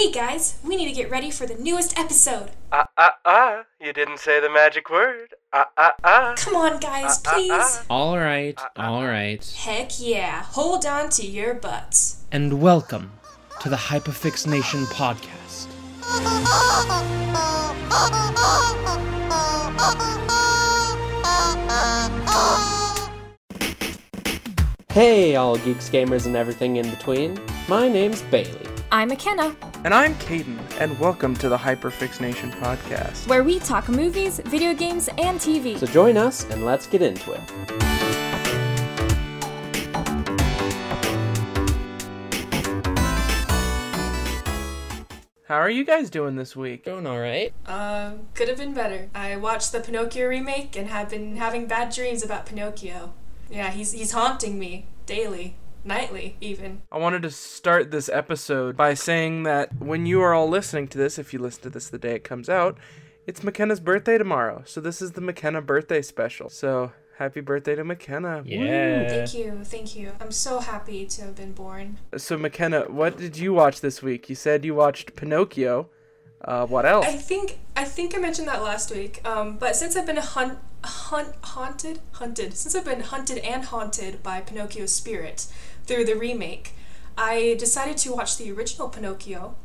Hey guys, we need to get ready for the newest episode. Ah, ah, ah. You didn't say the magic word. Ah, ah, ah. Come on, guys, Ah, ah, please. ah. All right, all right. Heck yeah, hold on to your butts. And welcome to the Hyperfix Nation podcast. Hey, all geeks, gamers, and everything in between. My name's Bailey. I'm McKenna, And I'm Kaden, and welcome to the Hyperfixnation podcast. where we talk movies, video games, and TV. So join us and let's get into it. How are you guys doing this week? Doing all right. Um, could have been better. I watched the Pinocchio remake and have been having bad dreams about Pinocchio. Yeah, he's he's haunting me daily, nightly, even. I wanted to start this episode by saying that when you are all listening to this, if you listen to this the day it comes out, it's McKenna's birthday tomorrow. So this is the McKenna birthday special. So happy birthday to McKenna. Yeah. Thank you, thank you. I'm so happy to have been born. So McKenna, what did you watch this week? You said you watched Pinocchio. Uh, what else? I think I think I mentioned that last week. Um, but since I've been hunt, hunt haunted hunted since I've been hunted and haunted by Pinocchio's spirit through the remake, I decided to watch the original Pinocchio.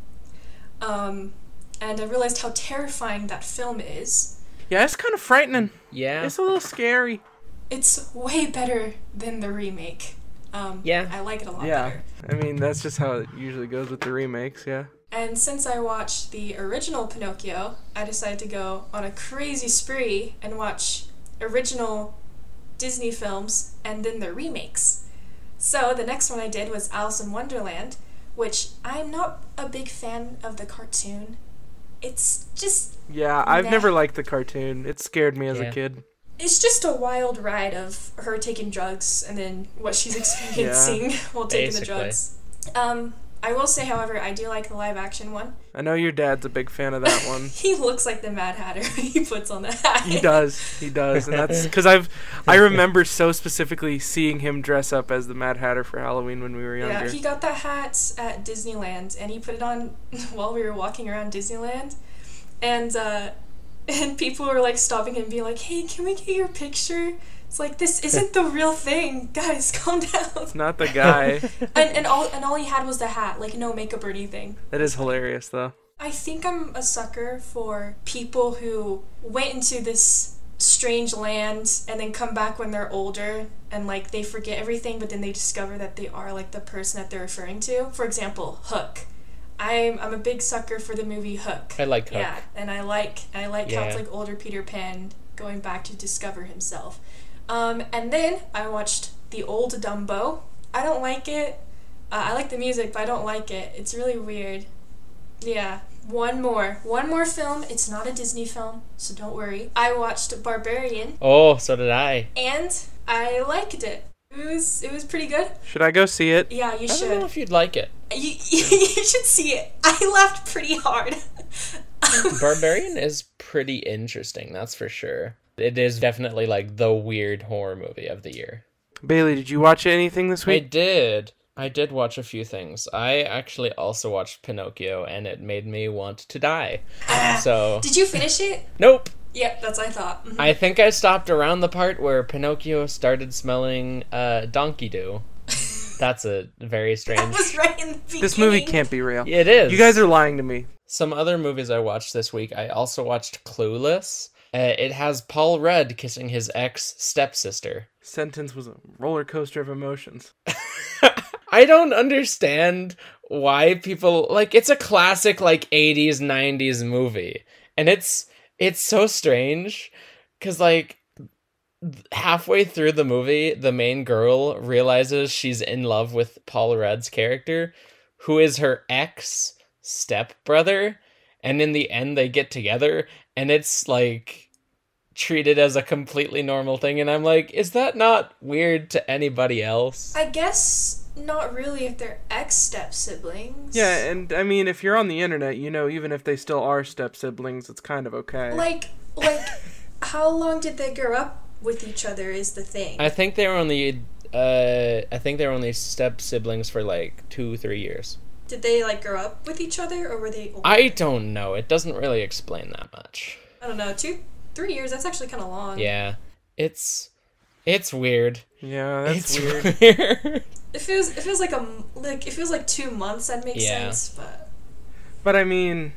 Um, and I realized how terrifying that film is. yeah, it's kind of frightening. Yeah. It's a little scary. It's way better than the remake. Um, Yeah. I like it a lot Yeah. better. I mean, that's just how it usually goes with the remakes, yeah. And since I watched the original Pinocchio, I decided to go on a crazy spree and watch original Disney films and then their remakes. So the next one I did was Alice in Wonderland, which I'm not a big fan of the cartoon. It's just Yeah, I've Meh. never liked the cartoon. It scared me as Yeah. a kid. it's just a wild ride of her taking drugs and then what she's experiencing while taking the drugs. Um, I will say, however, I do like the live action one. I know your dad's a big fan of that one. He looks like the Mad Hatter when he puts on the hat. he does. He does. And that's cuz I've I remember so specifically seeing him dress up as the Mad Hatter for Halloween when we were younger. Yeah, he got that hat at Disneyland, and he put it on while we were walking around Disneyland, and uh, and people were like stopping him, and being like, "Hey, can we get your picture?" It's like this isn't the real thing, guys. Calm down. It's not the guy. And and all and all he had was the hat, like no makeup or anything. that is hilarious though. I think I'm a sucker for people who went into this strange land and then come back when they're older and like they forget everything but then they discover that they are like the person that they're referring to. For example, Hook. I'm I'm a big sucker for the movie Hook. I like Hook. Yeah, and I like I like how it's like older Peter Pan going back to discover himself. Um, and then I watched the old Dumbo. I don't like it. Uh, I like the music, but I don't like it. It's really weird. Yeah, one more. One more film. It's not a Disney film, so don't worry. I watched Barbarian Oh, so did I. and I liked it. It was it was pretty good. Should I go see it? Yeah, you should. I don't know if you'd like it. You, you should see it. I laughed pretty hard. Barbarian is pretty interesting, that's for sure. It is definitely like the weird horror movie of the year. Bailey, did you watch anything this week? I did. I did watch a few things. I actually also watched Pinocchio and it made me want to die. So, Did you finish it? nope. Yep, that's what I thought. Mhm. I think I stopped around the part where Pinocchio started smelling uh, donkey doo. That's a very That strange. was right in the beginning. This movie can't be real. It is. You guys are lying to me. Some other movies I watched this week. I also watched Clueless. Uh, it has Paul Rudd kissing his ex stepsister. Sentence was a roller coaster of emotions. I don't understand why people like it's a classic like 80s 90s movie and it's it's so strange cuz like halfway through the movie the main girl realizes she's in love with Paul Rudd's character who is her ex stepbrother and in the end they get together and it's like treated as a completely normal thing and I'm like is that not weird to anybody else I guess not really if they're ex step siblings. Yeah, and I mean, if you're on the internet, you know, even if they still are step siblings, it's kind of okay. Like, like, how long did they grow up with each other? Is the thing. I think they were only uh I think they were only step siblings for like two, three years. Did they like grow up with each other, or were they? Older? I don't know. It doesn't really explain that much. I don't know. Two, three years. That's actually kind of long. Yeah, it's it's weird. Yeah, that's it's weird. weird. It feels. It feels like a m- like. It feels like two months. That makes Yeah. sense. But But I mean,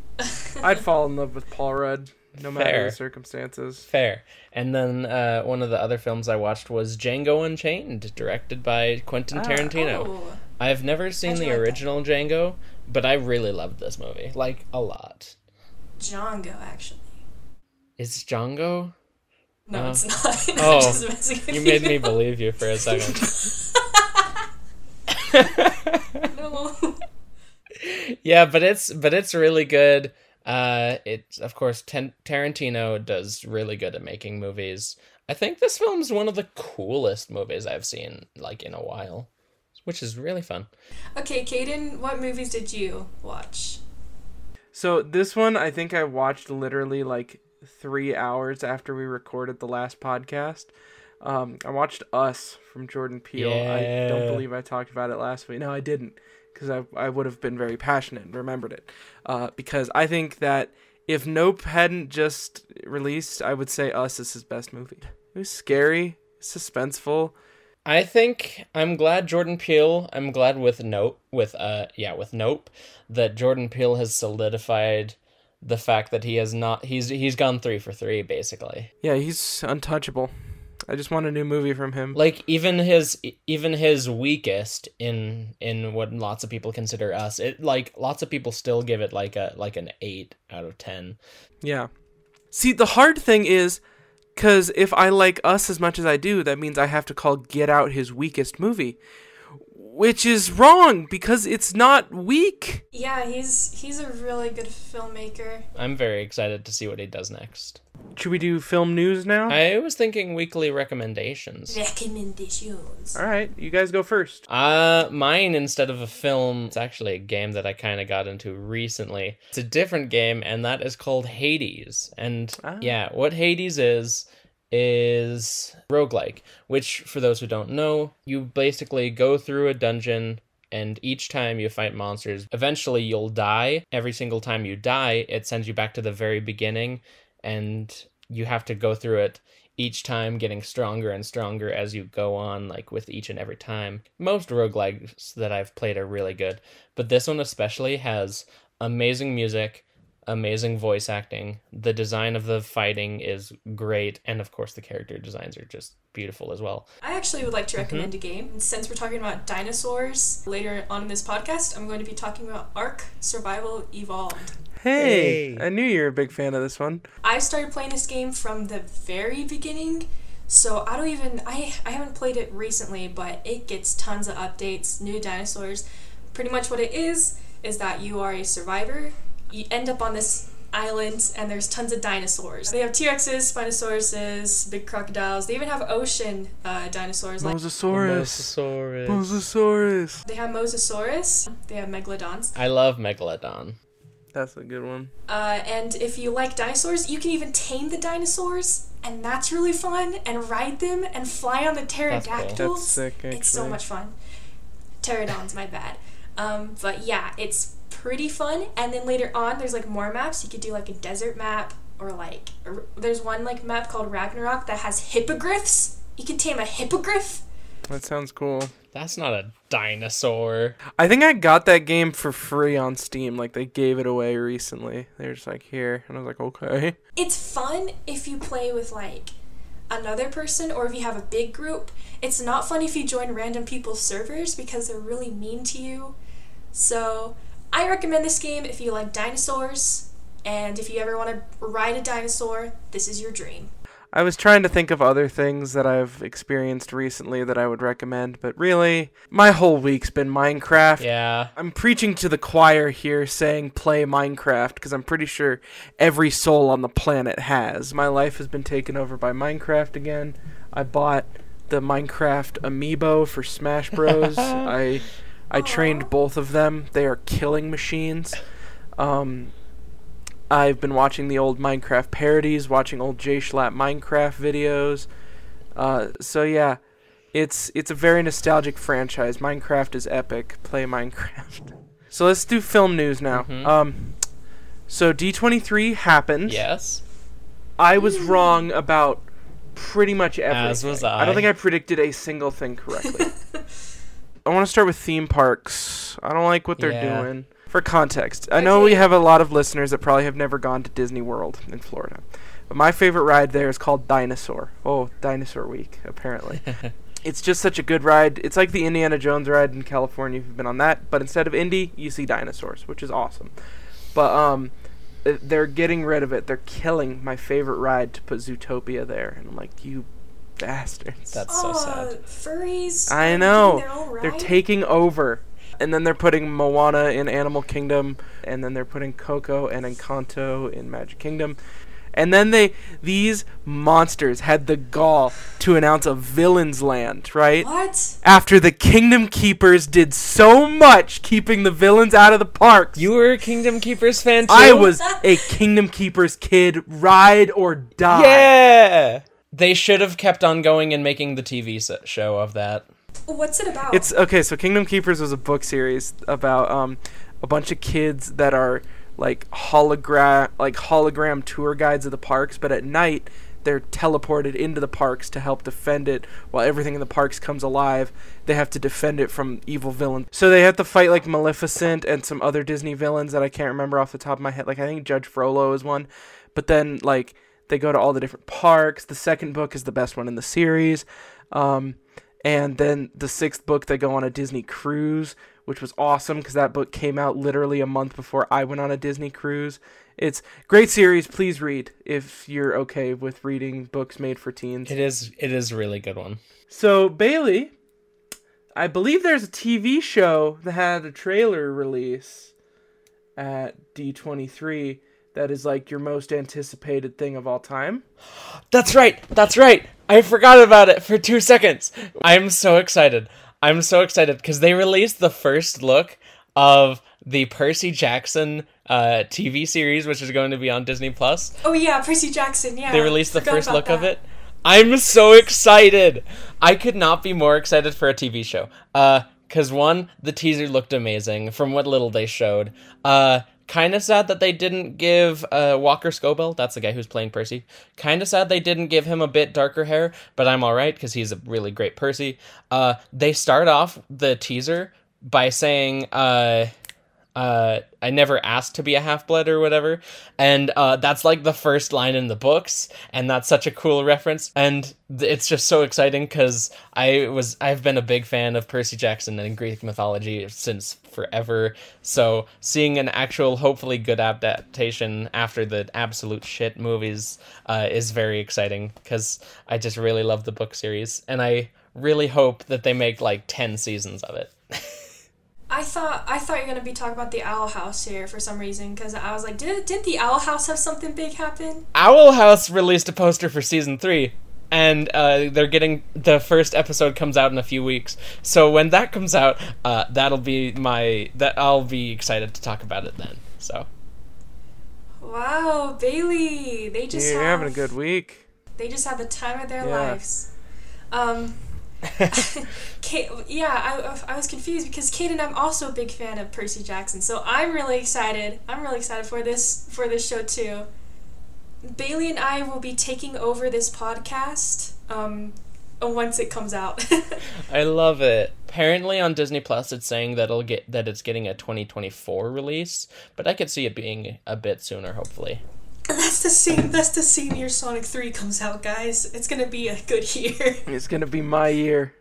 I'd fall in love with Paul Rudd no matter Fair. the circumstances. Fair. And then uh, one of the other films I watched was Django Unchained, directed by Quentin Ah. Tarantino. Oh, I've never seen the like that? original Django, but I really loved this movie, like a lot. Django actually. Is Django? No, Oh. it's not. Oh, just messing with You made me believe you for a second. No. yeah, but it's but it's really good. Uh, it's of course Ten- Tarantino does really good at making movies. I think this film's one of the coolest movies I've seen like in a while, which is really fun. Okay, Kaden, what movies did you watch? So this one, I think I watched literally like three hours after we recorded the last podcast. Um, I watched Us from Jordan Peele. I don't believe I talked about it last week. No, I didn't, because I I would have been very passionate and remembered it. Uh, because I think that if Nope hadn't just released, I would say Us is his best movie. It was scary, suspenseful. I think I'm glad Jordan Peele. I'm glad with Nope with uh yeah with Nope that Jordan Peele has solidified the fact that he has not he's he's gone three for three basically. Yeah, he's untouchable. I just want a new movie from him. like even his even his weakest in in what lots of people consider us it like lots of people still give it like a like an 8 out of 10 Yeah. See, the hard thing is, because if I like Us as much as I do, that means I have to call Get Out his weakest movie. Which is wrong, because it's not weak. Yeah, he's he's a really good filmmaker. i'm very excited to see what he does next Should we do film news now? i was thinking weekly recommendations Recommendations. Alright, you guys go first. uh mine instead of a film it's actually a game that i kind of got into recently it's a different game and that is called hades and Ah. yeah what hades is is roguelike, which for those who don't know, you basically go through a dungeon and each time you fight monsters, eventually you'll die. Every single time you die, it sends you back to the very beginning and you have to go through it each time getting stronger and stronger as you go on like with each and every time. Most roguelikes that I've played are really good, but this one especially has amazing music, amazing voice acting. The design of the fighting is great, and of course, the character designs are just beautiful as well. I actually would like to mm-hmm. recommend a game. And Since we're talking about dinosaurs later on in this podcast, I'm going to be talking about Ark Survival Evolved. Hey, Hey. I knew you were a big fan of this one. I started playing this game from the very beginning, so I don't even I I haven't played it recently, but it gets tons of updates, new dinosaurs. Pretty much what it is is that you are a survivor. You end up on this island and there's tons of dinosaurs. They have T-Rexes, Spinosauruses, big crocodiles. They even have ocean uh, dinosaurs like Mosasaurus. Mosasaurus. Mosasaurus. they have Mosasaurus, they have Megalodons. I love Megalodon. That's a good one. Uh, and if you like dinosaurs, you can even tame the dinosaurs, and that's really fun. And ride them and fly on the pterodactyls. That's, cool. That's sick, It's so much fun. Pteranodons, my bad. Um, but yeah, it's pretty fun. And then later on, there's like more maps. You could do like a desert map, or like a- there's one like map called Ragnarok that has hippogriffs. You can tame a hippogriff. That sounds cool. That's not a dinosaur. I think I got that game for free on Steam. Like they gave it away recently. They're just like here, and I was like, okay. It's fun if you play with like another person or if you have a big group. It's not fun if you join random people's servers because they're really mean to you. So, I recommend this game if you like dinosaurs and if you ever want to ride a dinosaur, this is your dream. I was trying to think of other things that I've experienced recently that I would recommend, but really, my whole week's been Minecraft. Yeah. I'm preaching to the choir here saying play Minecraft because I'm pretty sure every soul on the planet has. My life has been taken over by Minecraft again. I bought the Minecraft amiibo for Smash Bros. I I trained both of them. They are killing machines. Um I've been watching the old Minecraft parodies, watching old J Schlatt Minecraft videos. Uh, so yeah, It's it's a very nostalgic franchise. Minecraft is epic. Play Minecraft. So let's do film news now. Mhm. Um, so D23 happened. Yes. I was wrong about pretty much everything. As was I I don't think I predicted a single thing correctly. I want to start with theme parks. I don't like what they're Yeah. doing. For context, I know we have a lot of listeners that probably have never gone to Disney World in Florida. But my favorite ride there is called Dinosaur. Oh, Dinosaur Week, apparently. it's just such a good ride. It's like the Indiana Jones ride in California if you've been on that, but instead of Indy, you see dinosaurs, which is awesome. But um uh, they're getting rid of it. They're killing my favorite ride to put Zootopia there. And I'm like, you bastards. That's so oh, sad. furries. I are know. getting their own They're taking over. And then they're putting Moana in Animal Kingdom, and then they're putting Coco and Encanto in Magic Kingdom. And then they these monsters had the gall to announce a villain's land, right? What? After the Kingdom Keepers did so much keeping the villains out of the parks. You were a Kingdom Keepers fan too. I was a Kingdom Keepers kid, ride or die. Yeah. They should have kept on going and making the TV show of that. What's it about? It's okay. So Kingdom Keepers was a book series about um a bunch of kids that are like hologram like hologram tour guides of the parks, but at night they're teleported into the parks to help defend it while everything in the parks comes alive. They have to defend it from evil villains. So they have to fight like Maleficent and some other Disney villains that I can't remember off the top of my head. Like I think Judge Frollo is one. But then like they go to all the different parks. The second book is the best one in the series. Um, and then the sixth book, they go on a Disney cruise, which was awesome because that book came out literally a month before I went on a Disney cruise. It's great series. Please read if you're okay with reading books made for teens. It is. It is a really good one. So Bailey, I believe there's a TV show that had a trailer release at D23 that is like your most anticipated thing of all time. That's right. That's right. I forgot about it for two seconds. I'm so excited. I'm so excited because they released the first look of the Percy Jackson uh, TV series, which is going to be on Disney Plus. oh yeah, Percy Jackson. Yeah. They released the first about look of it. I'm so excited. I could not be more excited for a TV show. Uh, cause one, the teaser looked amazing from what little they showed. Uh, kind of sad that they didn't give uh Walker Scobell, that's the guy who's playing Percy. Kind of sad they didn't give him a bit darker hair, but I'm all right because he's a really great Percy. Uh, they start off the teaser by saying, uh uh, I never asked to be a half blood or whatever, and uh, that's like the first line in the books, and that's such a cool reference, and th- it's just so exciting because I was I've been a big fan of Percy Jackson and Greek mythology since forever. So seeing an actual, hopefully good adaptation after the absolute shit movies uh, is very exciting because I just really love the book series, and I really hope that they make like ten seasons of it. I thought I thought you're gonna be talking about the Owl House here for some reason because I was like, did didn't the Owl House have something big happen? Owl House released a poster for season three, and uh, they're getting the first episode comes out in a few weeks. So when that comes out, uh, that'll be my that I'll be excited to talk about it then. So Wow, Bailey, they just You're have, having a good week. They just had the time of their Yeah. lives. Um, Kate, yeah, I, I was confused because Kate and I'm also a big fan of Percy Jackson, so I'm really excited. I'm really excited for this for this show too. Bailey and I will be taking over this podcast um, once it comes out. I love it. Apparently on Disney Plus, it's saying that it'll get that it's getting a 2024 release, but I could see it being a bit sooner, hopefully. That's the same. That's the same year Sonic Three comes out, guys. It's gonna be a good year. It's gonna be my year.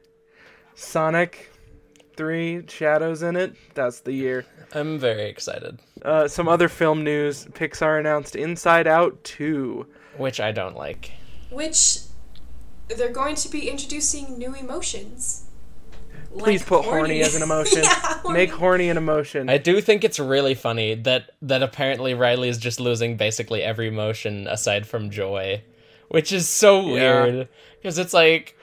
Sonic, three shadows in it. That's the year. I'm very excited, Uh, some other film news: Pixar announced Inside Out two. which I don't like. Which they're going to be introducing new emotions. Please Like put horny. as an emotion. yeah, horny. Make horny an emotion. I do think it's really funny that that apparently Riley is just losing basically every emotion aside from joy, which is so Yeah. weird because it's like,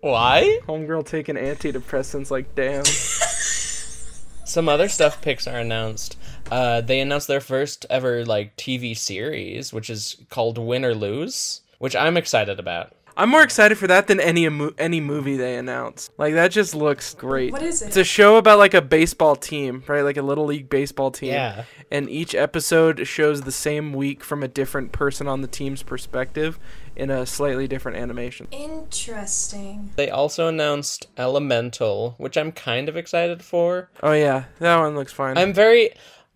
why? Homegirl taking antidepressants. Like damn. Some other stuff Pixar announced. Uh, they announced their first ever like TV series, which is called Win or Lose, which I'm excited about. I'm more excited for that than any any movie they announced. Like that just looks great. What is it? It's a show about like a baseball team, right? Like a little league baseball team. Yeah. And each episode shows the same week from a different person on the team's perspective in a slightly different animation. Interesting. They also announced Elemental, which I'm kind of excited for. Oh yeah, that one looks fine. I'm very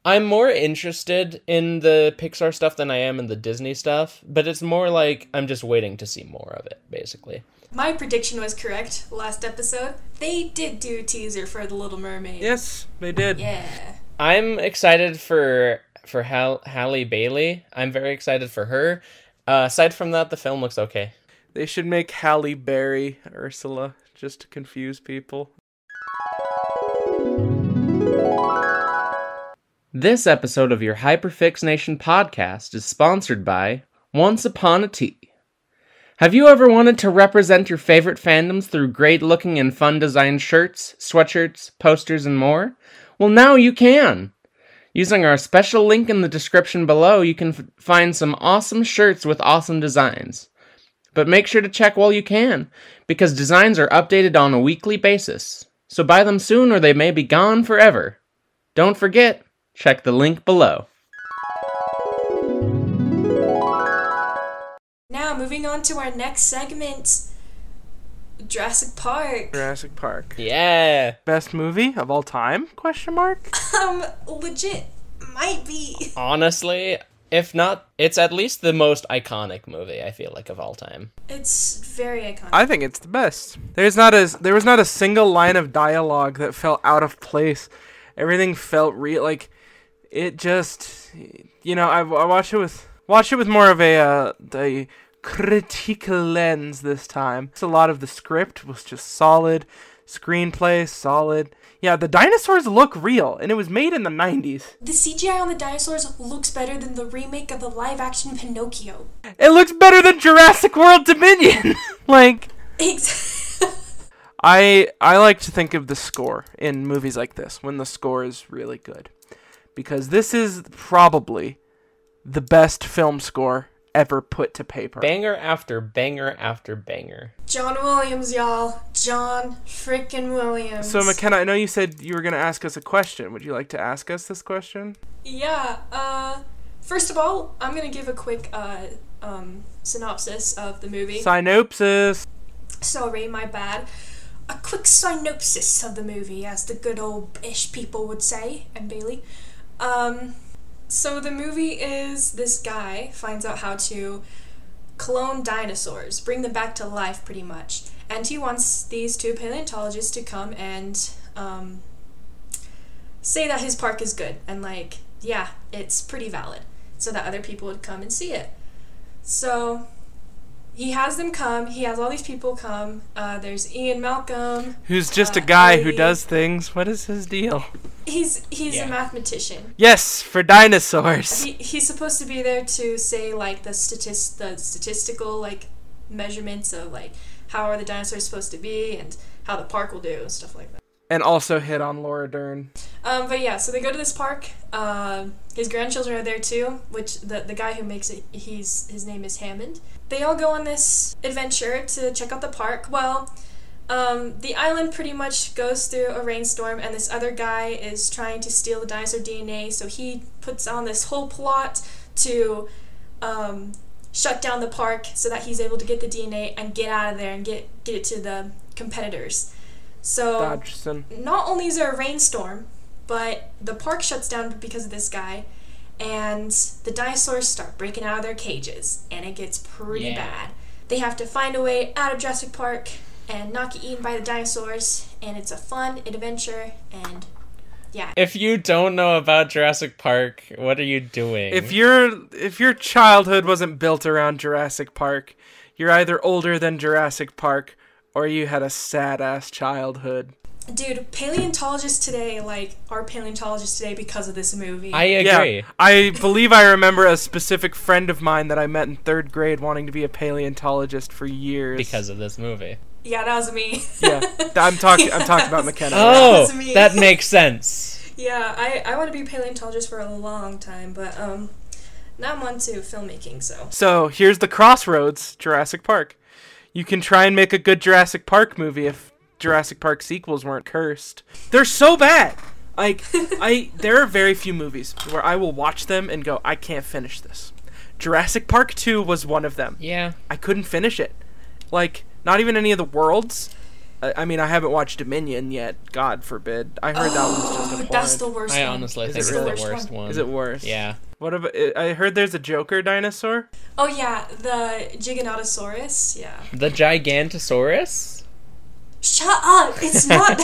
I'm more interested in the Pixar stuff than I am in the Disney stuff, but it's more like I'm just waiting to see more of it, basically. My prediction was correct last episode. They did do a teaser for The Little Mermaid. yes, they did. Yeah. I'm excited for for Hal- Halle Bailey. I'm very excited for her. Uh, aside from that, the film looks okay. They should make Halle Berry Ursula just to confuse people. This episode of your Hyperfixnation podcast is sponsored by Once Upon a Tee. Have you ever wanted to represent your favorite fandoms through great looking and fun designed shirts, sweatshirts, posters, and more? Well, now you can! Using our special link in the description below, you can f- find some awesome shirts with awesome designs. But make sure to check while you can, because designs are updated on a weekly basis. So buy them soon or they may be gone forever. Don't forget, check the link below. Now, moving on to our next segment Jurassic Park. Jurassic Park. Yeah. Best movie of all time? Question mark. Um, legit, might be. Honestly, if not, it's at least the most iconic movie I feel like of all time. It's very iconic. I think it's the best. There's not a there was not a single line of dialogue that felt out of place. Everything felt real. Like it just, you know, I, I watched it with watched it with more of a uh, a critical lens this time. So a lot of the script was just solid, screenplay solid. Yeah, the dinosaurs look real, and it was made in the '90s. the CGI on the dinosaurs looks better than the remake of the live action Pinocchio. It looks better than Jurassic World Dominion. like. Ex- I I like to think of the score in movies like this when the score is really good. Because this is probably the best film score ever put to paper. Banger after banger after banger. John Williams, y'all. John freaking Williams. So McKenna, I know you said you were going to ask us a question. Would you like to ask us this question? Yeah, uh, first of all, I'm gonna give a quick, uh, um, synopsis of the movie. Synopsis. Sorry, my bad. A quick synopsis of the movie, as the good old ish people would say, and Bailey. Um, so the movie is this guy finds out how to clone dinosaurs, bring them back to life pretty much. And he wants these two paleontologists to come and um, say that his park is good and, like, yeah, it's pretty valid, so that other people would come and see it. So he has them come. He has all these people come. Uh, there's Ian Malcolm. Who's just a Uh, guy who does things. What is his deal? He's he's Yeah. a mathematician. Yes, for dinosaurs. He, he's supposed to be there to say like the statist the statistical like measurements of like how are the dinosaurs supposed to be and how the park will do and stuff like that. And also hit on Laura Dern. Um, but yeah, so they go to this park. Um, his grandchildren are there too, which the the guy who makes it, he's his name is Hammond. They all go on this adventure to check out the park. Well, um, the island pretty much goes through a rainstorm, and this other guy is trying to steal the dinosaur DNA. So he puts on this whole plot to um, shut down the park so that he's able to get the DNA and get out of there and get get it to the competitors. So Dodgson. not only is there a rainstorm, but the park shuts down because of this guy, and the dinosaurs start breaking out of their cages, and it gets pretty Yeah. bad. They have to find a way out of Jurassic Park and not get eaten by the dinosaurs, and it's a fun adventure, and yeah. If you don't know about Jurassic Park, what are you doing? If your if your childhood wasn't built around Jurassic Park, you're either older than Jurassic Park or you had a sad ass childhood. Dude, paleontologists today, like, are paleontologists today because of this movie. I agree. Yeah, I believe I remember a specific friend of mine that I met in third grade wanting to be a paleontologist for years. Because of this movie. yeah, that was me. yeah, I'm talking. I'm talking about McKenna. Oh, That's me. that makes sense. Yeah, I, I want to be a paleontologist for a long time, but um, now I'm on to filmmaking, so. So here's the crossroads, Jurassic Park. you can try and make a good Jurassic Park movie if Jurassic Park sequels weren't cursed. They're so bad. Like I there are very few movies where I will watch them and go, I can't finish this. Jurassic Park 2 was one of them. Yeah. I couldn't finish it. Like not even any of the worlds. I, I mean, I haven't watched Dominion yet. God forbid. I heard that one's just a But oh, that's the worst I one. honestly Is think it it's really? the worst one. Is it worse? Yeah. What about? I heard there's a Joker dinosaur. Oh yeah, the Giganotosaurus. Yeah. The Gigantosaurus? Shut up! It's not.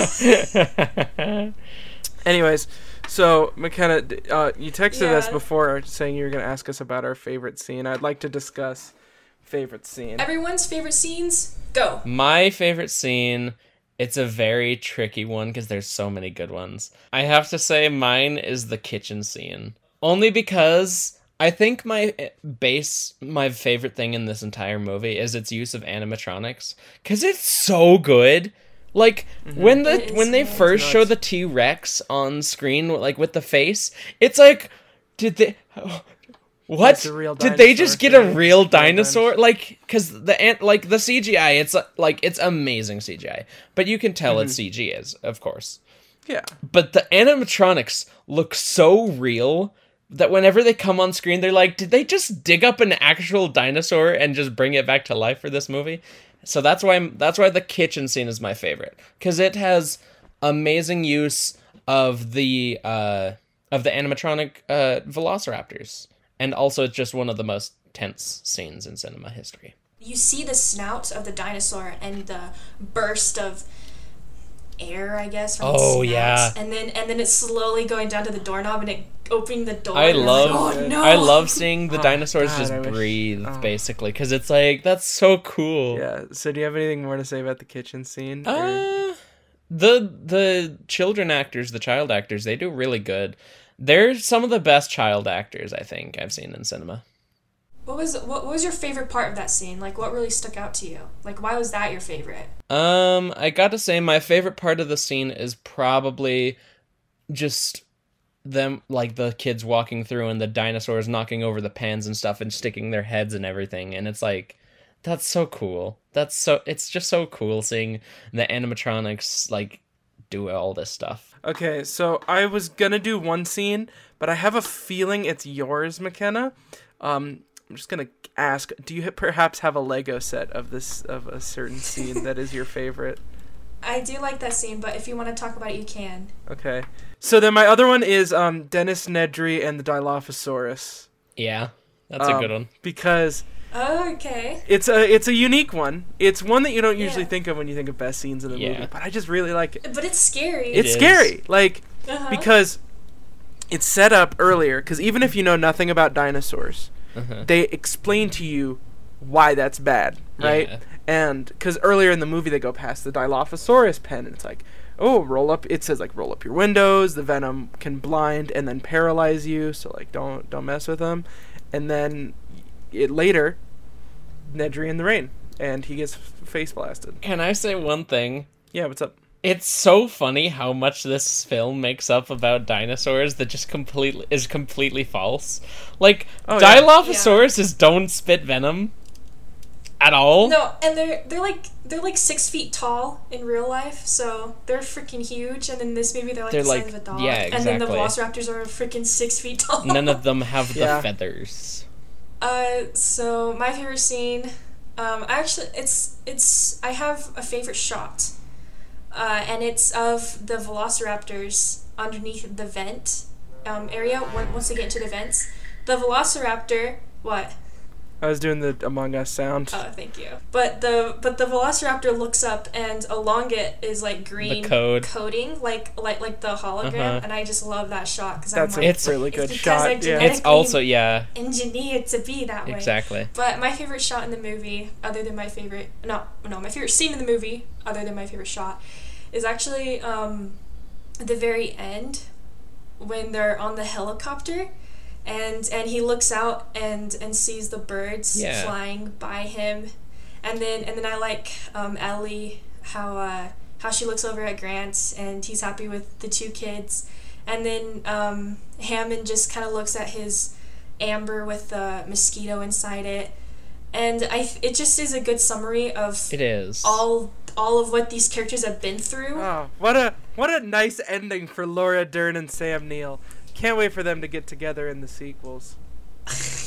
Anyways, so McKenna, uh, you texted us before saying you were gonna ask us about our favorite scene. I'd like to discuss favorite scene. Everyone's favorite scenes. Go. My favorite scene, it's a very tricky one because there's so many good ones. I have to say mine is the kitchen scene. Only because I think my eh, base my favorite thing in this entire movie is its use of animatronics cuz it's so good. Like when the It is when they nuts. first show the T-Rex on screen like with the face, it's like did they what? A real did they just get a real Real dinosaur? like because the ant like the cgi it's like it's amazing cgi but you can tell it's Mm-hmm. cg is of course. Yeah, but the animatronics look so real that whenever they come on screen they're like did they just dig up an actual dinosaur and just bring it back to life for this movie so that's why I'm, that's why the kitchen scene is my favorite because it has amazing use of the uh of the animatronic uh velociraptors and also it's just one of the most tense scenes in cinema history You see the snout of the dinosaur and the burst of air, I guess. From Oh, its snout. yeah. And then and then it's slowly going down to the doorknob and it opening the door. I and you're like, love oh no! I love seeing the Oh, dinosaurs God, just I wish- breathe oh. basically because it's like that's so cool. yeah. So do you have anything more to say about the kitchen scene? or- Uh, the the children actors, the child actors, they do really good. They're some of the best child actors I think I've seen in cinema. What was what, what was your favorite part of that scene? Like, what really stuck out to you? Like, why was that your favorite? Um, I got to say my favorite part of the scene is probably just them like the kids walking through and the dinosaurs knocking over the pans and stuff and sticking their heads and everything and it's like that's so cool. That's so it's just so cool seeing the animatronics like do all this stuff. Okay, so I was gonna do one scene, but I have a feeling it's yours, McKenna. Um, I'm just gonna ask: Do you perhaps have a Lego set of this of a certain scene that is your favorite? I do like that scene, but if you want to talk about it, you can. Okay. So then my other one is um, Dennis Nedry and the Dilophosaurus. Yeah. That's a Um, good one. Because Oh, okay. it's a it's a unique one. It's one that you don't usually Yeah. think of when you think of best scenes in the Yeah. movie, but I just really like it. But it's scary. It's is. scary, like uh-huh. because it's set up earlier. Because even if you know nothing about dinosaurs, Uh-huh. they explain to you why that's bad, right? Yeah. And because earlier in the movie they go past the Dilophosaurus pen, and it's like, oh, roll up. It says like roll up your windows. The venom can blind and then paralyze you, so like don't don't mess with them. And then it later, Nedry in the rain, and he gets face blasted. Can I say one thing? Yeah, what's up? It's so funny how much this film makes up about dinosaurs that just completely is completely false. Like Oh, yeah. Dilophosaurus don't spit venom at all. No, and they're they're like they're like six feet tall in real life, so they're freaking huge. And in this movie, they're like They're the like- size of a dog. yeah, exactly. And then the velociraptors are freaking six feet tall. None of them have the Yeah. feathers. Uh, so my favorite scene, um, actually, it's it's I have a favorite shot, uh, and it's of the velociraptors underneath the vent um, area. When, once they get into the vents, the velociraptor. What? I was doing the Among Us sound. Oh, thank you. But the but the velociraptor looks up, and along it is like green code. coating, like like like the hologram, Uh-huh. and I just love that shot because I'm That's like a It's- really good because shot. I Yeah. genetic- It's also yeah, engineered to be that way. exactly. But my favorite shot in the movie, other than my favorite, no, no, my favorite scene in the movie, other than my favorite shot, is actually um, at the very end when they're on the helicopter, and and he looks out and and sees the birds Yeah. flying by him, and then and then I like um, Ellie how uh, how she looks over at Grant and he's happy with the two kids, and then um, Hammond just kind of looks at his amber with the mosquito inside it and I it just is a good summary of It is. all all of what these characters have been through. Oh, what a what a nice ending for Laura Dern and Sam Neill. Can't wait for them to get together in the sequels.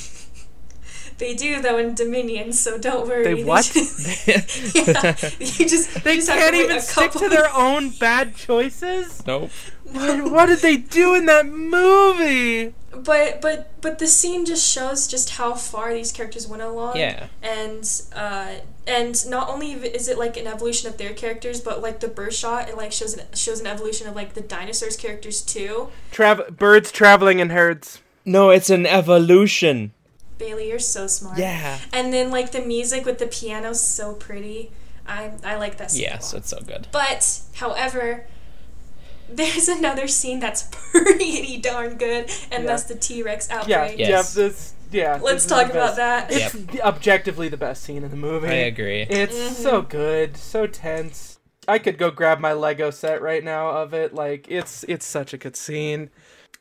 They do though in Dominion, so don't worry. They what? just- yeah, you just They you just can't even stick to their own bad choices. nope. What, what did they do in that movie? But but but the scene just shows just how far these characters went along. Yeah. And uh and not only is it like an evolution of their characters, but like the bird shot, it like shows an shows an evolution of like the dinosaurs characters too. Trav- birds traveling in herds. No, it's an evolution. Bailey, you're so smart. Yeah. And then like the music with the piano, so pretty. I I like that scene. a Yes, lot. it's so good. But, however, there's another scene that's pretty darn good, and Yeah. that's the T Rex outbreak. Yeah, Yes. yeah, this, yeah. Let's talk about that. It's the- objectively the best scene in the movie. I agree. It's Mm-hmm. so good, so tense. I could go grab my Lego set right now of it. Like it's it's such a good scene.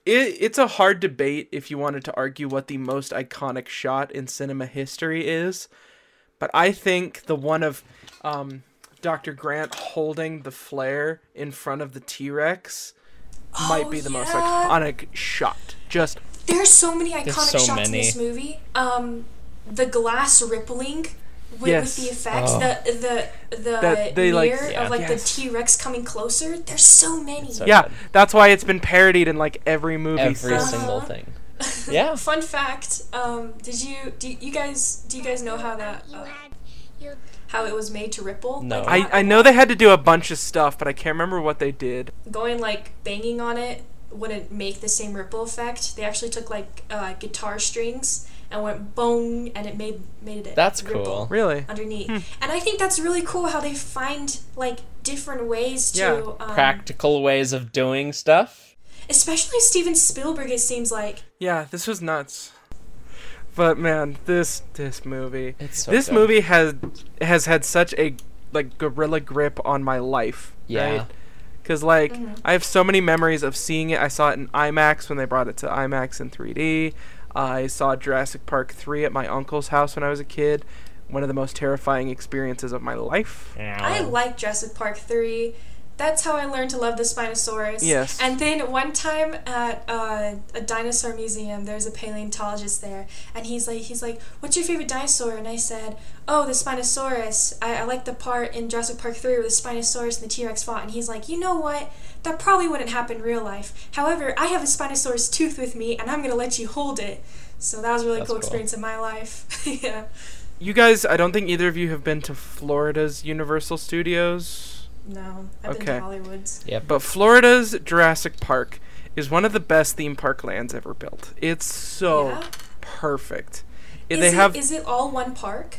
It, it's a hard debate if you wanted to argue what the most iconic shot in cinema history is, but I think the one of um, Dr. Grant holding the flare in front of the T Rex might be the most Oh, iconic shot. Just There's so many iconic so shots many. in this movie. Um, the glass rippling. With, Yes. with the effects, Oh. the the the That they, like- Yeah. of like Yes. the T Rex coming closer. There's so many. So yeah, good. that's why it's been parodied in like every movie. Every since. single Uh-huh. thing. Yeah. Fun fact. Um, did you do you guys do you guys know how that uh, how it was made to ripple? No. Like, I, I know they had to do a bunch of stuff, but I can't remember what they did. going like banging on it wouldn't make the same ripple effect. They actually took like uh, guitar strings and went bong, and it made made it. That's ripple cool. Really? Underneath, and I think that's really cool how they find like different ways to, Yeah. um, Practical ways of doing stuff. especially Steven Spielberg. It seems like Yeah, this was nuts. But man, this this movie, It's so this good. movie has has had such a like gorilla grip on my life. Yeah. Right? Cause like Mm-hmm. I have so many memories of seeing it. I saw it in IMAX when they brought it to IMAX in 3D. I saw Jurassic Park 3 at my uncle's house when I was a kid. One of the most terrifying experiences of my life. I like Jurassic Park 3. That's how I learned to love the Spinosaurus. Yes. And then one time at uh, a dinosaur museum, there's a paleontologist there, and he's like, he's like, "What's your favorite dinosaur?" And I said, "Oh, the Spinosaurus. I, I like the part in Jurassic Park 3 where the Spinosaurus and the T-Rex fought." And he's like, "You know what? That probably wouldn't happen in real life. However, I have a Spinosaurus tooth with me, and I'm gonna let you hold it." So that was a really That's cool cool. experience in my life. yeah. You guys, I don't think either of you have been to Florida's Universal Studios. No, I've been to Hollywood's. Yep. But Florida's Jurassic Park is one of the best theme park lands ever built. It's so Yeah? perfect. Is they it, have is it all one park?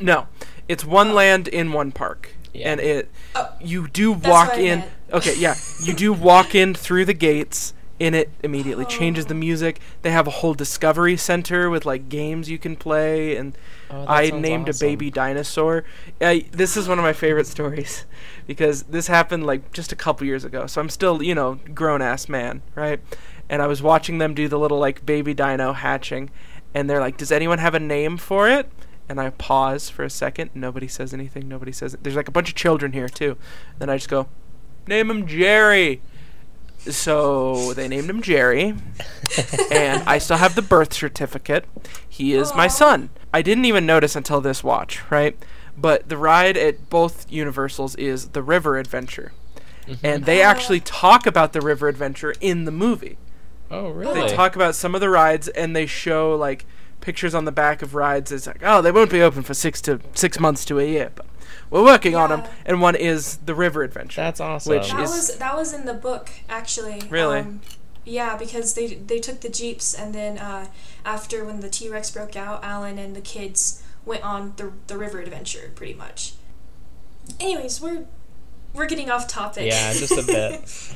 no. It's one oh. land in one park. Yeah. And it Oh, you do That's walk what I in meant. Okay, yeah. You do walk in through the gates and it immediately oh. changes the Oh. music. They have a whole discovery center with like games you can play and Oh, I named awesome. a baby dinosaur. I, this is one of my favorite stories because this happened like just a couple years ago. So I'm still, you know, grown ass man, right? And I was watching them do the little like baby dino hatching, and they're like, "Does anyone have a name for it?" And I pause for a second. Nobody says anything. Nobody says it. There's like a bunch of children here too. Then I just go, "Name him Jerry." So they named him Jerry, and I still have the birth certificate. He is my son. I didn't even notice until this watch, right? But the ride at both Universals is the River Adventure. Mm-hmm. And they actually oh. talk about the River Adventure in the movie. Oh, really? They talk about some of the rides and they show like pictures on the back of rides. It's like, oh, they won't be open for six to six months to a year, but we're working on 'em. on them. And one is the River Adventure. That's awesome. Which That is- was that was in the book actually. Really? Um, yeah, because they they took the jeeps and then uh, after when the T Rex broke out, Alan and the kids went on the the river adventure pretty much. Anyways, we're we're getting off topic. yeah, just a bit.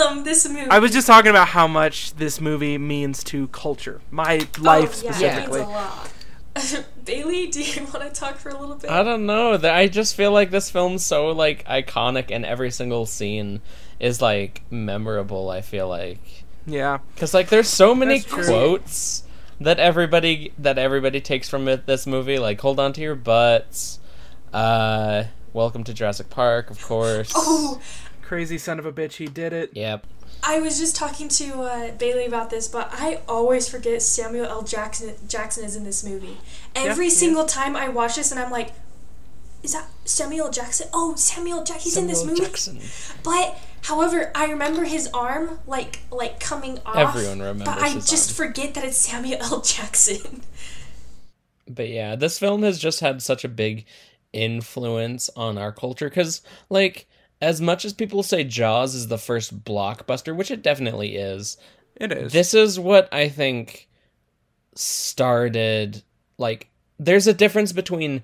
um, this movie. I was just talking about how much this movie means to culture, my life oh, yeah, specifically. It means a lot. Bailey, do you want to talk for a little bit? I don't know. Th- I just feel like this film's so like iconic, and every single scene is like memorable. I feel like Yeah. because like there's so many quotes that everybody that everybody takes from it, this movie. Like, hold on to your butts. Uh, welcome to Jurassic Park, of course. Oh, Crazy son of a bitch, he did it. Yep. I was just talking to uh, Bailey about this, but I always forget Samuel L. Jackson Jackson is in this movie. Every Yeah, single time I watch this, and I'm like, "Is that Samuel L. Jackson? Oh, Samuel Jack. He's in this movie." Jackson. But however, I remember his arm like like coming off. Everyone remembers But I just arm. forget that it's Samuel L. Jackson. But yeah, this film has just had such a big influence on our culture because, like, as much as people say Jaws is the first blockbuster, which it definitely is, It is. this is what I think started. Like, there's a difference between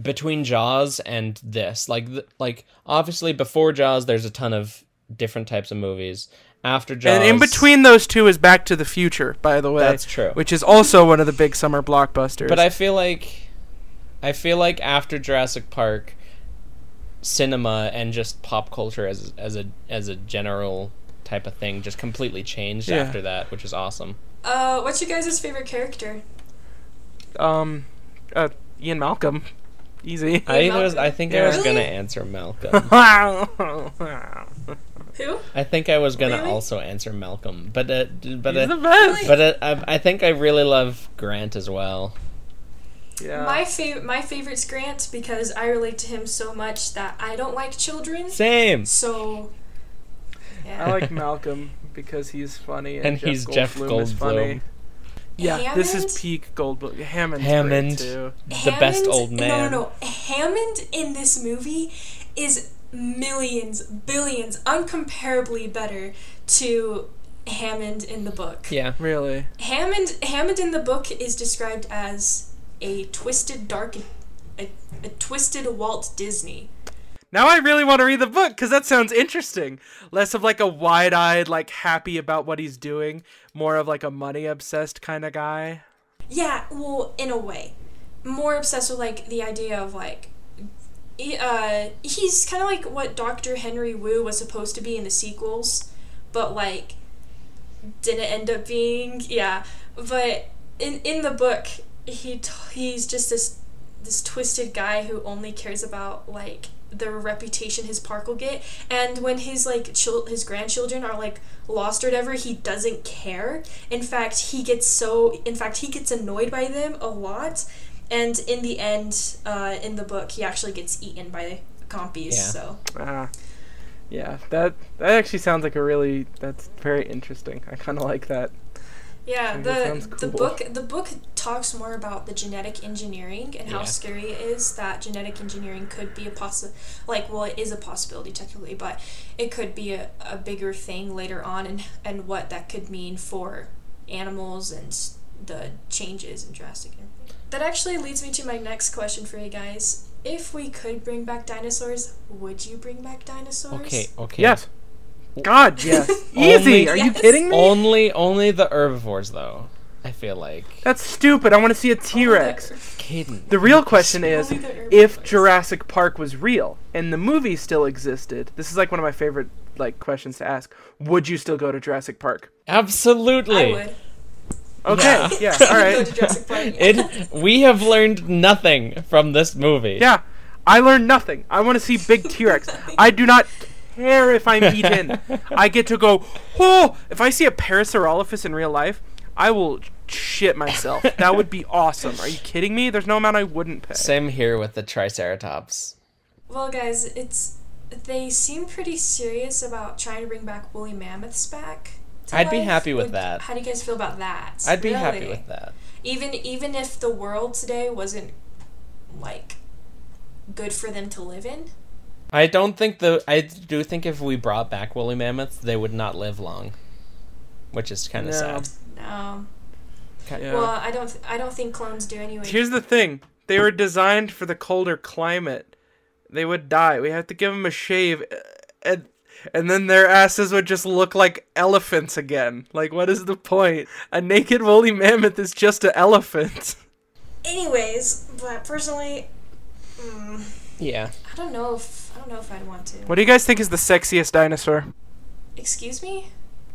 between Jaws and this. Like, like obviously before Jaws, there's a ton of different types of movies. After Jaws, and in between those two is Back to the Future, by the way. That's true. Which is also one of the big summer blockbusters. But I feel like I feel like after Jurassic Park cinema and just pop culture as as a as a general type of thing just completely changed Yeah. after that, which is awesome. Uh, what's your guys' favorite character? um, uh, Ian Malcolm, easy. I Malcolm? was I think I was Really? gonna answer Malcolm. Who? I think I was gonna Really? also answer Malcolm, but uh, d- but He's uh, the best. but uh, I, I think I really love Grant as well. Yeah. My favorite, my favorite's Grant because I relate to him so much that I don't like children. Same. So, yeah. I like Malcolm because he's funny and, And Jeff he's Jeff Goldblum is funny. Goldblum. Yeah, this is peak Goldblum. Hammond's Hammond. great too. The best old man. No, no, no. Hammond in this movie is millions, billions, uncomparably better to Hammond in the book. Yeah. Really. Hammond Hammond in the book is described as a twisted dark a, a twisted Walt Disney. Now I really want to read the book because that sounds interesting. Less of like a wide-eyed, like happy about what he's doing, more of like a money-obsessed kind of guy. Yeah, well, in a way. More obsessed with like the idea of like uh he's kind of like what Dr. Henry Wu was supposed to be in the sequels, but like didn't end up being. Yeah, but in in the book, he t- he's just this this twisted guy who only cares about like the reputation his park will get and when his like chil- his grandchildren are like lost or whatever he doesn't care in fact he gets so in fact he gets annoyed by them a lot and in the end uh, in the book he actually gets eaten by the compies Yeah. so Ah, yeah. That that actually sounds like a really. That's very interesting. I kind of like that. Yeah, think that sounds the the book the book talks more about the genetic engineering and how Yeah. scary it is that genetic engineering could be a possi like well it is a possibility technically, but it could be a, a bigger thing later on and and what that could mean for animals and the changes and drastic everything. That actually leads me to my next question for you guys. If we could bring back dinosaurs, would you bring back dinosaurs? Okay. Okay. Yes. God, yes. Only- Easy. Are you Yes. kidding me? Only only the herbivores though. I feel like. That's stupid. I want to see a T Rex. Kaden. The real question is if. Jurassic Park was real and the movie still existed. This is like one of my favorite like questions to ask. Would you still go to Jurassic Park? Absolutely. I would. Okay. Yeah. All Go right. to Jurassic Park. It. We have learned nothing from this movie. Yeah. I learned nothing. I want to see big T Rex. I do not care if I'm eaten. I get to go. Oh, if I see a Parasaurolophus in real life, I will shit myself. That would be awesome. Are you kidding me? There's no amount I wouldn't pay. Same here with the Triceratops. Well, guys, it's they seem pretty serious about trying to bring back woolly mammoths back. to I'd be happy with Would- that. How do you guys feel about that? I'd be happy with that. Even even if the world today wasn't like good for them to live in. I don't think the. I do think if we brought back woolly mammoths, they would not live long, which is kind of No. sad. No. Yeah. Well, I don't. I don't think clones do anyway. Here's the thing: they were designed for the colder climate. They would die. We have to give them a shave, uh, and and then their asses would just look like elephants again. Like, what is the point? A naked woolly mammoth is just an elephant. Anyways, but personally, mm, Yeah. I don't know if I don't know if I'd want to. What do you guys think is the sexiest dinosaur? Excuse me.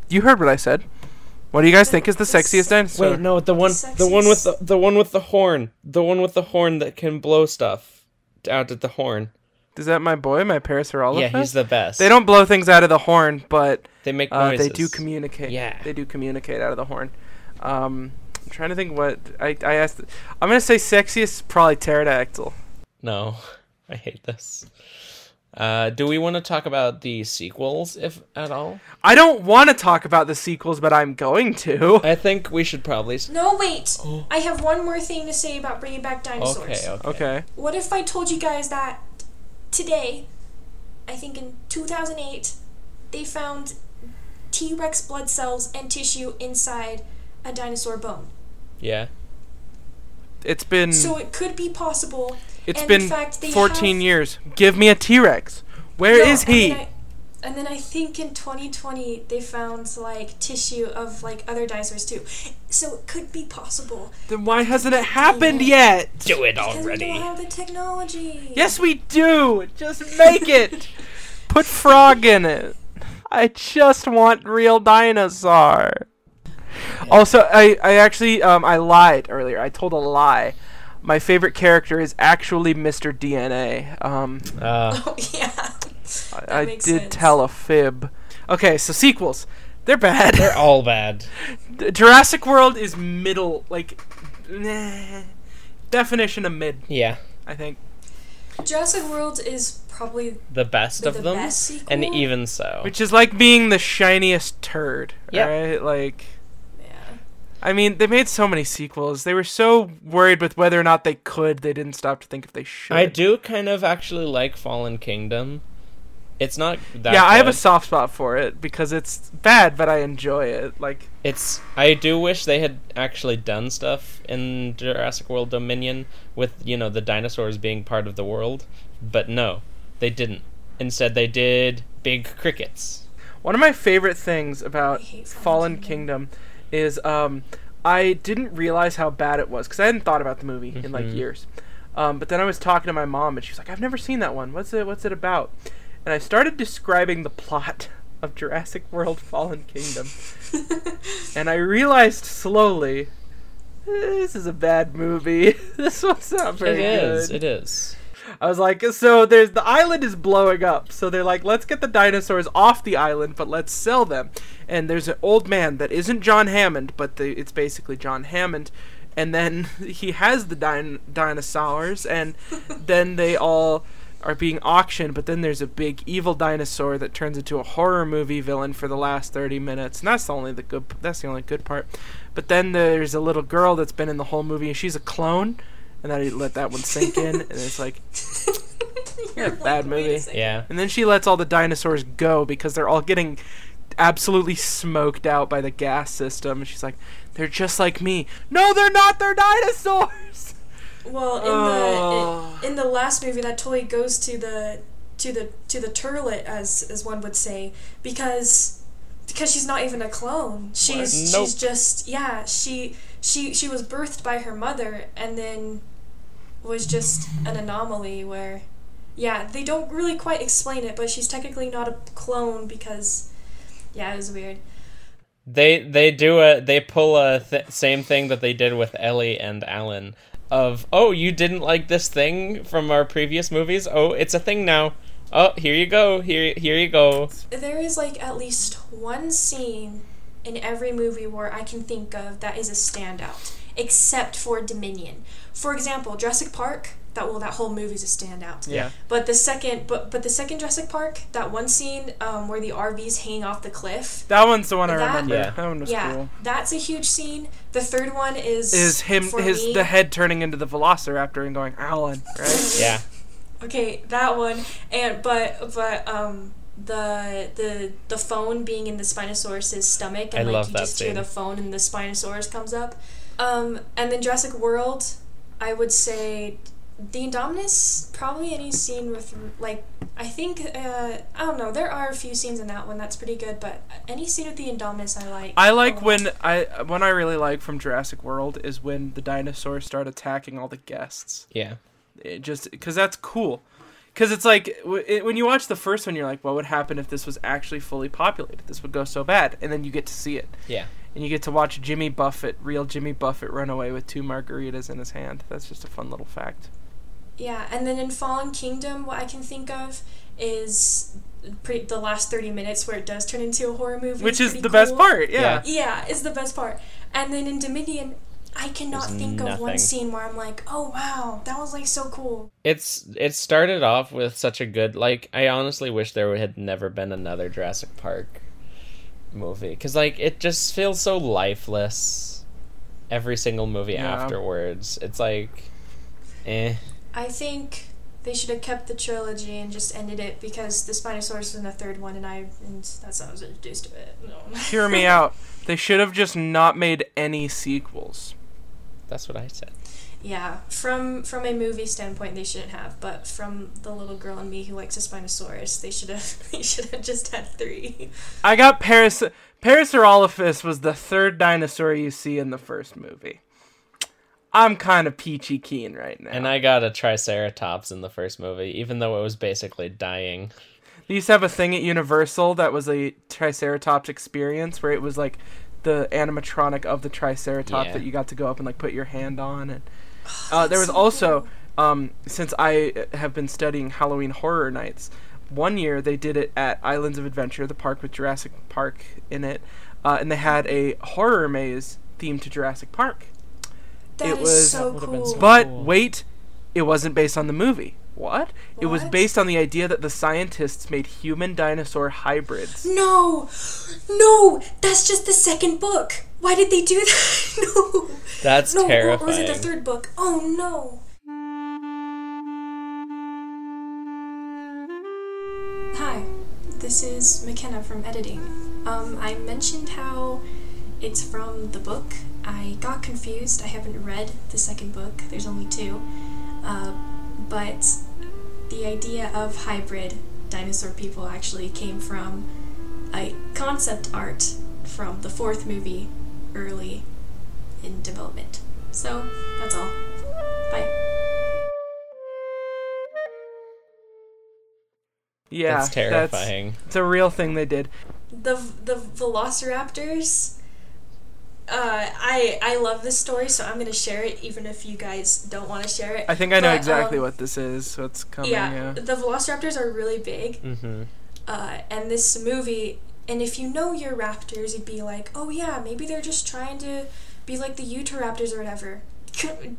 You heard what I said. What do you guys think is the sexiest dinosaur? Wait, no, the one, the one with the, the one with the horn, the one with the horn that can blow stuff out at the horn. Is that my boy, my Parasaurolophus? Yeah, he's the best. They don't blow things out of the horn, but They make uh, noises. they do communicate. Yeah. They do communicate out of the horn. Um, I'm trying to think what I, I asked. I'm gonna say sexiest probably pterodactyl. No, I hate this. Uh, do we want to talk about the sequels, if at all? I don't want to talk about the sequels, but I'm going to. I think we should probably. s- No, wait. Oh. I have one more thing to say about bringing back dinosaurs. Okay, okay. Okay. What if I told you guys that today, I think in 2008, they found T Rex blood cells and tissue inside a dinosaur bone? Yeah. It's been So it could be possible. It's and been in fact, they 14 have- years. Give me a T-Rex. Where No, is and he? then I- And then I think in 2020 they found like tissue of like other dinosaurs too. So it could be possible. then why hasn't it happened yet? Do it Because we already. don't have the technology. Yes, we do. Just make it. Put frog in it. I just want real dinosaur. Also, I, I actually um I lied earlier. I told a lie. My favorite character is actually Mr. DNA. Um, Uh, Oh yeah. I, I did sense. tell a fib. Okay, so sequels. They're bad. they're all bad. Jurassic World is middle, like, nah, definition of mid. Yeah. I think. Jurassic World is probably The best The of them. best? And even so. Which is like being the shiniest turd, Yep. right? Like, yeah. I mean, they made so many sequels. They were so worried with whether or not they could, they didn't stop to think if they should. I do kind of actually like Fallen Kingdom. It's not that yeah, I have a soft spot for it because it's bad, but I enjoy it. Like, It's I do wish they had actually done stuff in Jurassic World Dominion with, you know, the dinosaurs being part of the world, but no, they didn't. Instead they did big crickets. one of my favorite things about Fallen Fallen Kingdom. Kingdom is um, I didn't realize how bad it was because I hadn't thought about the movie in like Mhm. years. Um, but then I was talking to my mom, and she's like, "I've never seen that one. What's it? What's it about?" And I started describing the plot of Jurassic World: Fallen Kingdom, and I realized slowly, this is a bad movie. this one's not It very is. good. It is. I was like, so there's the island is blowing up. So they're like, let's get the dinosaurs off the island, but let's sell them. And there's an old man that isn't John Hammond, but the, it's basically John Hammond. And then he has the din- dinosaurs, and then they all are being auctioned. But then there's a big evil dinosaur that turns into a horror movie villain for the last 30 minutes, and that's the only the good. That's the only good part. But then there's a little girl that's been in the whole movie, and she's a clone. And then I let that one sink in, and it's like, You're bad like, wait movie. second. Yeah. and then she lets all the dinosaurs go because they're all getting absolutely smoked out by the gas system. And she's like, they're just like me. No, they're not. They're dinosaurs. Well, in Oh. the in, in the last movie, that totally goes to the to the to the turlet, as as one would say, because because she's not even a clone. She's Nope. she's just yeah. She she she was birthed by her mother, and then was just an anomaly where. Yeah, they don't really quite explain it, but she's technically not a clone because, yeah, it was weird. They they do a they pull a th- same thing that they did with Ellie and Alan of oh you didn't like this thing from our previous movies oh it's a thing now oh here you go here here you go There is like at least one scene in every movie where I can think of that is a standout, except for Dominion. For example, Jurassic Park. That well, that whole movie's a standout. Yeah. But the second, but but the second Jurassic Park, that one scene um, where the RV's hanging off the cliff. That one's the one I remember. Yeah. That one was yeah, cool. that's a huge scene. The third one is Is him for his me- the head turning into the Velociraptor and going Alan, right? yeah Okay, that one, and but but um the the the phone being in the Spinosaurus's stomach, and I like love you that just hear the phone and the Spinosaurus comes up. Um, and then Jurassic World, I would say the Indominus probably any scene with like I think uh, I don't know there are a few scenes in that one that's pretty good, but any scene with the Indominus I like. I like when I one I really like from Jurassic World is when the dinosaurs start attacking all the guests. yeah. It just because that's cool. Because it's like w- it, when you watch the first one you're like what would happen if this was actually fully populated? This would go so bad and then you get to see it. Yeah and you get to watch Jimmy Buffett, real Jimmy Buffett, run away with two margaritas in his hand. That's just a fun little fact. Yeah, and then in Fallen Kingdom, what I can think of is pre- the last 30 minutes where it does turn into a horror movie. Which is pretty the best part, yeah. Yeah. Yeah, is the best part. And then in Dominion, I cannot There's think of one scene where I'm like, oh wow, that was like so cool. It's it started off with such a good like I honestly wish there had never been another Jurassic Park movie cuz like it just feels so lifeless every single movie Yeah. afterwards. It's like eh I think they should have kept the trilogy and just ended it because the Spinosaurus is in the third one, and I and that's how I was introduced to it. No. Hear me out. They should have just not made any sequels. that's what I said. Yeah, from from a movie standpoint, they shouldn't have, but from the little girl in me who likes a Spinosaurus, they should have they should have just had three. I got Paris. Parasaurolophus was the third dinosaur you see in the first movie. I'm kind of peachy keen right now. And I got a Triceratops in the first movie even though it was basically dying. They used to have a thing at Universal that was a Triceratops experience where it was like the animatronic of the Triceratops Yeah. that you got to go up and like put your hand on. And uh, there was also, um, since I have been studying Halloween Horror Nights, one year they did it at Islands of Adventure, the park with Jurassic Park in it, uh, and they had a horror maze themed to Jurassic Park. That It is was- so That would've been cool. so- But cool. wait, it wasn't based on the movie. What? It was based on the idea that the scientists made human dinosaur hybrids. no, no, that's just the second book. Why did they do that? no. That's no, or- terrifying. Or was it the third book? Oh no. Hi, this is McKenna from editing. Um, I mentioned how it's from the book. I got confused. I haven't read the second book. There's only two. Uh, but the idea of hybrid dinosaur people actually came from a concept art from the fourth movie early in development. So that's all. Bye. Yeah, That's terrifying. It's a real thing they did. The the Velociraptors. Uh, I I love this story, so I'm gonna share it, even if you guys don't want to share it. I think I know But, exactly um, what this is. What's coming? Yeah, Yeah. the Velociraptors are really big, mm-hmm. uh, and this movie. And if you know your raptors, you'd be like, oh yeah, maybe they're just trying to be like the Utahraptors or whatever.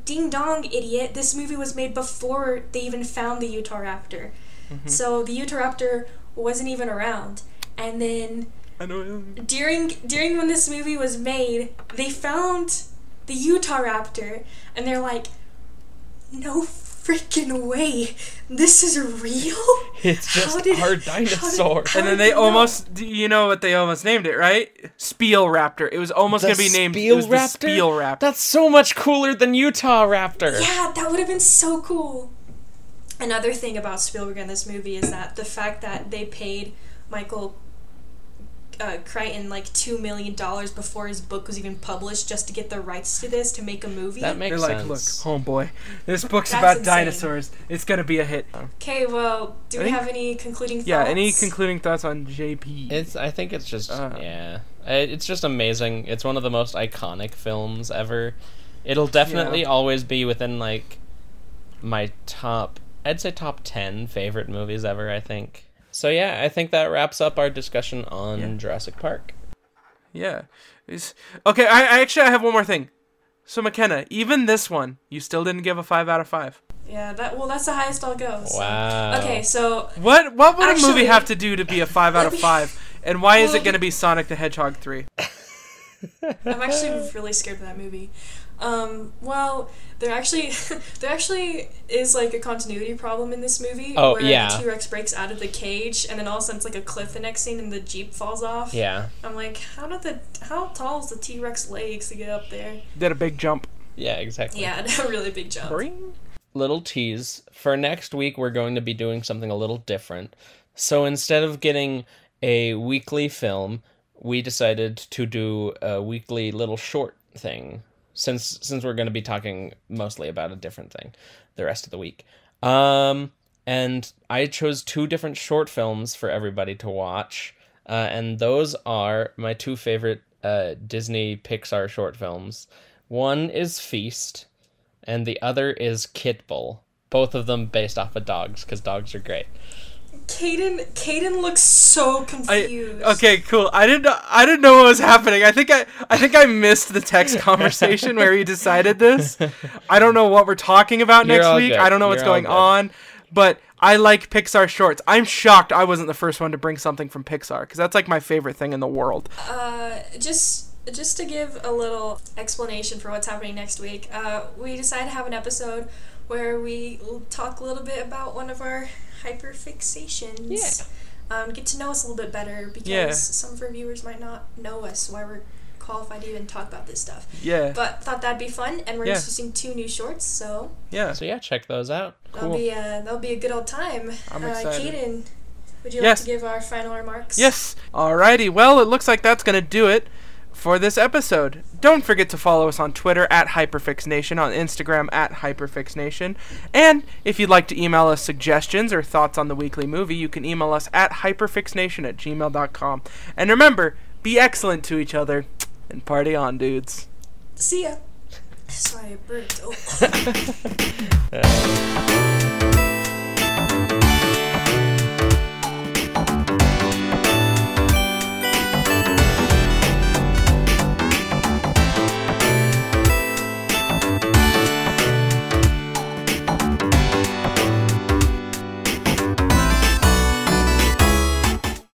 Ding dong, idiot! This movie was made before they even found the Utahraptor. Mm-hmm. So the Utahraptor wasn't even around. And then I know. during during when this movie was made, they found the Utah Raptor, and they're like, "No freaking way! This is real." It's How just did- our how did- dinosaur. And then they you know? almost, you know what they almost named it, right? Spiel Raptor. It was almost The gonna be named. It was the Spielraptor? Spiel Raptor. That's so much cooler than Utah Raptor. Yeah, that would have been so cool. Another thing about Spielberg in this movie is that the fact that they paid Michael uh, Crichton like two million dollars before his book was even published just to get the rights to this to make a movie. That makes They're like, sense. look, homeboy, this book's about insane. dinosaurs. It's gonna be a hit. Okay, well, do I we think- have any concluding thoughts? Yeah. Any concluding thoughts on JP? It's. I think it's just. Uh. yeah. It's just amazing. It's one of the most iconic films ever. It'll definitely Yeah. always be within like my top. I'd say top ten favorite movies ever. I think. So yeah, I think that wraps up our discussion on Yeah. Jurassic Park. Yeah. It's- okay, I, I actually I have one more thing. So McKenna, even this one, you still didn't give a five out of five. Yeah, that well, that's the highest I'll go. so- Wow. Okay, so What what would a movie have to do to be a five out of five? And why is it gonna be Sonic the Hedgehog three? I'm actually really scared of that movie. Um, well, there actually there actually is like a continuity problem in this movie Oh, where yeah. the T Rex breaks out of the cage and then all of a sudden it's like a cliff the next scene and the Jeep falls off. Yeah. I'm like, how did the how tall is the T Rex legs to get up there? Did a big jump. Yeah. Exactly. Yeah, a really big jump. little tease for next week we're going to be doing something a little different so instead of getting a weekly film we decided to do a weekly little short thing since since we're going to be talking mostly about a different thing the rest of the week um and i chose two different short films for everybody to watch uh, and those are my two favorite uh, Disney Pixar short films. One is Feast, and the other is Kitbull. Both of them based off of dogs, because dogs are great. Kaden, Kaden looks so I, confused. okay, cool. I didn't. know- I didn't know what was happening. I think I. I think I missed the text conversation where we decided this. I don't know what we're talking about You're next week. good. I don't know what's You're all going good. on, but I like Pixar shorts. I'm shocked I wasn't the first one to bring something from Pixar because that's like my favorite thing in the world. Uh, just just to give a little explanation for what's happening next week, uh, we decided to have an episode where we talk a little bit about one of our hyperfixations. Yeah. Um, get to know us a little bit better because Yeah. some of our viewers might not know us, why we're qualified to even talk about this stuff. Yeah. But thought that'd be fun, and we're Yeah. just using two new shorts, so yeah. So yeah, check those out. that'll Cool. be a that'll be a good old time. I'm uh, excited. Kaden, would you Yes. like to give our final remarks? Yes. Alrighty. Well, it looks like that's gonna do it for this episode. Don't forget to follow us on Twitter at HyperFixNation, on Instagram at HyperFixNation. And if you'd like to email us suggestions or thoughts on the weekly movie, you can email us at hyperfixnation at gmail.com. And remember, be excellent to each other and party on, dudes. See ya. Sorry, I burped. Oh. Uh,